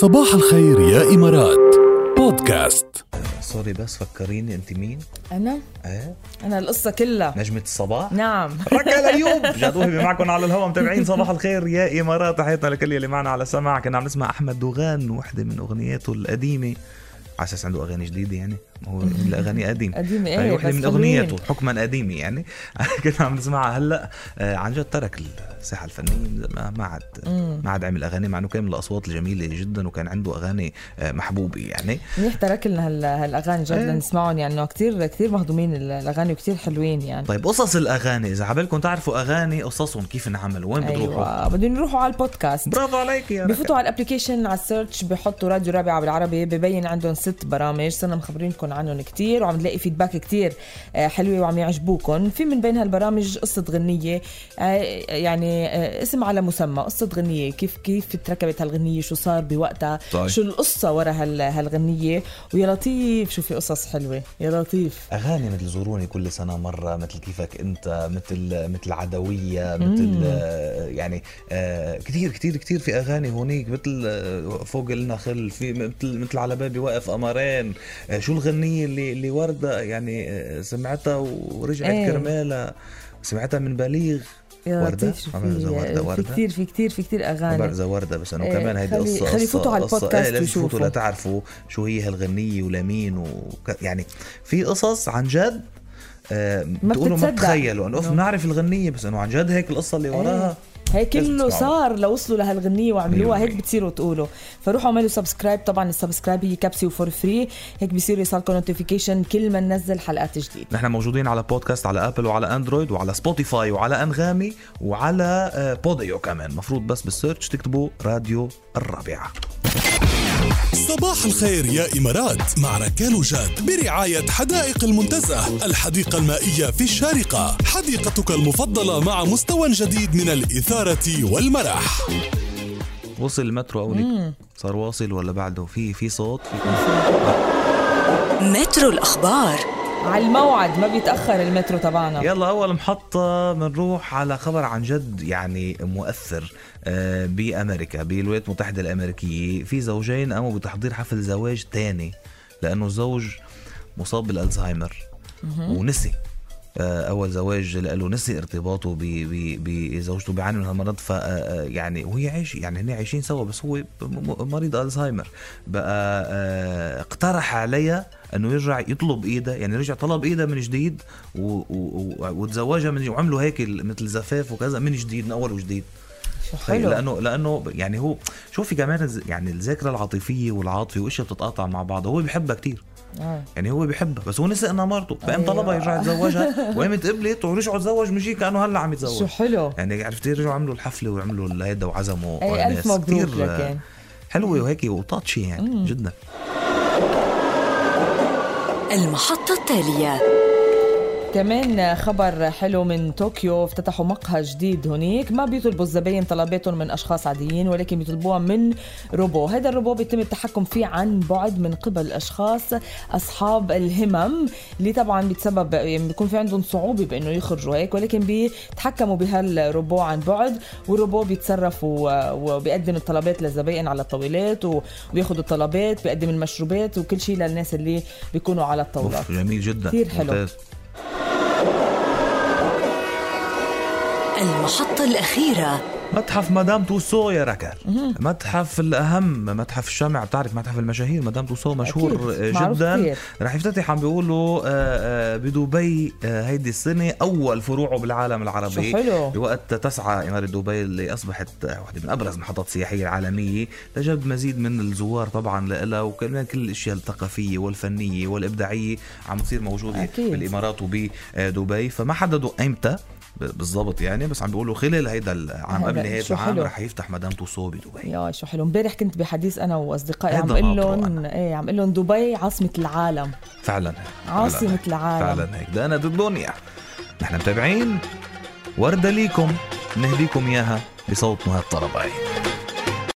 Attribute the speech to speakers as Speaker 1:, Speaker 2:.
Speaker 1: صباح الخير يا إمارات. بودكاست.
Speaker 2: سوري بس فكريني انت مين؟
Speaker 3: أنا؟
Speaker 2: إيه؟
Speaker 3: أنا القصة كلها.
Speaker 2: نجمة الصباح؟
Speaker 3: نعم.
Speaker 2: ركا الايوب جاد وهبي معكم على الهواء متابعين صباح الخير يا إمارات. تحياتنا لكل اللي معنا على السماع كنا عم نسمع أحمد دوغان وحده من أغنياته القديمة. على أساس عنده أغاني جديدة يعني. ما هو الأغاني قديم. وحده
Speaker 3: بس
Speaker 2: من. اغنياته حكما قديمة يعني. كنا عم نسمعها هلأ آه، عن جد ترك الساحة الفنية ما عاد ما عاد عمل أغاني مع إنه كان من الأصوات الجميلة جدا وكان عنده أغاني آه، محبوبة يعني.
Speaker 3: منيح ترك لنا هال- هالأغاني جد
Speaker 2: إيه.
Speaker 3: لنسمعهم يعني. إنه كتير كتير مهضومين الأغاني وكتير حلوين يعني.
Speaker 2: طيب قصص الأغاني. إذا عبالكم تعرفوا أغاني قصصهم كيف انعملوا وين بتروحوا؟
Speaker 3: أيوة بدهم يروحوا على البودكاست.
Speaker 2: برافو عليك يا
Speaker 3: بفوتوا على ال application على ال search بحطوا راديو رابعه بالعربي ببين عندهم ست برامج صرنا مخبرينكم عنهم كتير وعم نلاقي feedback كتير آه، حلوة وعم يعجبوكم. في من بين هالبرامج قصة غنية آه، يعني آه، اسم على مسمى قصة غنية. كيف كيف تركبت هالغنية؟ شو صار بوقتها؟
Speaker 2: طيب.
Speaker 3: شو القصة ورا هال- هالغنية؟ ويا لطيف شو في قصص حلوة. يا لطيف.
Speaker 2: أغاني مثل زوروني كل سنة مرة مثل كيفك أنت مثل مثل عدوية مثل يعني آه، كثير كثير كثير في أغاني هونيك مثل آه، فوق النخل في مثل مثل على بابي واقف قمرين آه، شو الغنية اللي اللي ورده يعني آه، سمعتها ورجعت
Speaker 3: إيه.
Speaker 2: كرمالها. سمعتها من بليغ. بعرف إذا وردة
Speaker 3: في كتير في كتير في كتير
Speaker 2: ما
Speaker 3: اغاني
Speaker 2: إذا ورده بس إنه
Speaker 3: إيه،
Speaker 2: كمان هيدي قصة
Speaker 3: خلي يفوتوا على البودكاست
Speaker 2: إيه لازم
Speaker 3: ويشوفوا.
Speaker 2: لتعرفوا شو هي هالغنية ولمين وك... يعني في قصص عن جد آه
Speaker 3: ما
Speaker 2: بتقولوا ما. بتخيلوا. إنه
Speaker 3: إنه-
Speaker 2: بنعرف الغنية بس إنه عن جد هيك القصة اللي وراها.
Speaker 3: هي كله. صار لوصلوا لهالغنية وعملوها.
Speaker 2: مية
Speaker 3: هيك بتصيروا تقولوا. فروحوا اعملوا subscribe طبعا ال subscribe هي كبسة و for free هيك بصير يوصلكم notification كل ما ننزل حلقات جديد
Speaker 2: نحن موجودين على بودكاست على Apple وعلى Android وعلى Spotify وعلى Anghami وعلى آه، Podeo كمان. مفروض بس بال search تكتبوا راديو الرابعة.
Speaker 1: صباح الخير يا إمارات مع ركال وجاد برعاية حدائق المنتزه الحديقة المائية في الشارقة. حديقتك المفضلة مع مستوى جديد من الإثارة والمرح.
Speaker 2: وصل المترو اولي صار واصل ولا بعده؟ في في صوت؟ في
Speaker 4: مترو الأخبار.
Speaker 3: على الموعد ما بيتأخر المترو تبعنا.
Speaker 2: يلا أول محطة بنروح على خبر عن جد يعني مؤثر آه، بأمريكا بالولايات المتحدة الأمريكية. في زوجين قاموا بتحضير حفل زواج تاني لأنه الزوج مصاب بالألزهايمر ونسي آه، أول زواج له نسي ارتباطه بزوجته بيعاني من هالمرض ف آه، يعني وهي عايش يعني هن عايشين سوا بس هو مريض ألزهايمر. بقى اقترح عليها انه يرجع يطلب ايدها يعني رجع طلب ايدها من جديد و- و- وتزوجها من وعملوا هيك مثل زفاف وكذا من جديد من أول وجديد. تخيل
Speaker 3: حلو.
Speaker 2: لأنه لأنه يعني هو شوفي كمان يعني الذاكرة العاطفية والعاطفة وإشياء بتتقاطع مع بعض هو بيحبها كتير.
Speaker 3: آه.
Speaker 2: يعني هو بيحبها بس هو نسي إنها مرته. فقام
Speaker 3: أيوة.
Speaker 2: طلبها يرجع يتزوجها وقامت قبلت ورجعوا تزوج مشي كأنه هلأ عم يتزوج.
Speaker 3: شو حلو.
Speaker 2: يعني عرفتي رجعوا عملوا الحفلة وعملوا هيدا وعزموا
Speaker 3: أي
Speaker 2: ألف
Speaker 3: مبروك
Speaker 2: آه،
Speaker 3: لكن
Speaker 2: حلوة وهيك وطاتشي يعني جدا.
Speaker 4: المحطة التالية.
Speaker 3: كمان خبر حلو من طوكيو افتتحوا مقهى جديد هناك ما بيطلبوا الزباين طلباتهم من أشخاص عاديين ولكن بيطلبوها من روبو هذا الروبو بيتم التحكم فيه عن بعد من قبل الاشخاص أصحاب الهمم اللي طبعا بتسبب يعني بيكون في عندهم صعوبة بإنه يخرجوا هيك ولكن بيتحكموا بهالروبو عن بعد والروبو بيتصرف وبيقدم الطلبات للزبائن على الطاولات وبياخذ الطلبات بيقدم المشروبات وكل شيء للناس اللي بيكونوا على الطاولات
Speaker 2: جميل جدا
Speaker 3: كتير حلو.
Speaker 2: ممتاز.
Speaker 4: المحطة الأخيرة.
Speaker 2: متحف مدام توسو يا ركال. متحف الأهم متحف الشمع بتعرف متحف المشاهير مدام توسو مشهور
Speaker 3: أكيد،
Speaker 2: جدا. رح يفتتح عم بيقولوا آه، آه، بدبي آه، هيدي السنة أول فروعه بالعالم العربي.
Speaker 3: شو حلو.
Speaker 2: بوقت تسعى إمارة دبي اللي أصبحت واحدة من أبرز المحطات السياحيه العالميه لجلب مزيد من الزوار طبعا لها وكمان كل الأشياء الثقافية والفنية والإبداعية عم تصير موجودة
Speaker 3: أكيد.
Speaker 2: بالإمارات وبدبي. فما حددوا ايمتى بالضبط يعني بس عم بيقولوا خلال هيدا العام قبل نهايه العام
Speaker 3: حلو.
Speaker 2: رح يفتح مدام توسو بدبي
Speaker 3: يا شو حلو امبارح كنت بحديث أنا وأصدقائي عم
Speaker 2: أقول
Speaker 3: لهم. إيه عم أقول لهم دبي عاصمة العالم
Speaker 2: فعلا هيك.
Speaker 3: العالم.
Speaker 2: فعلا هيك ده أنا ضد الدنيا نحن متابعين وردة ليكم نهديكم إياها بصوت نهى الطرباي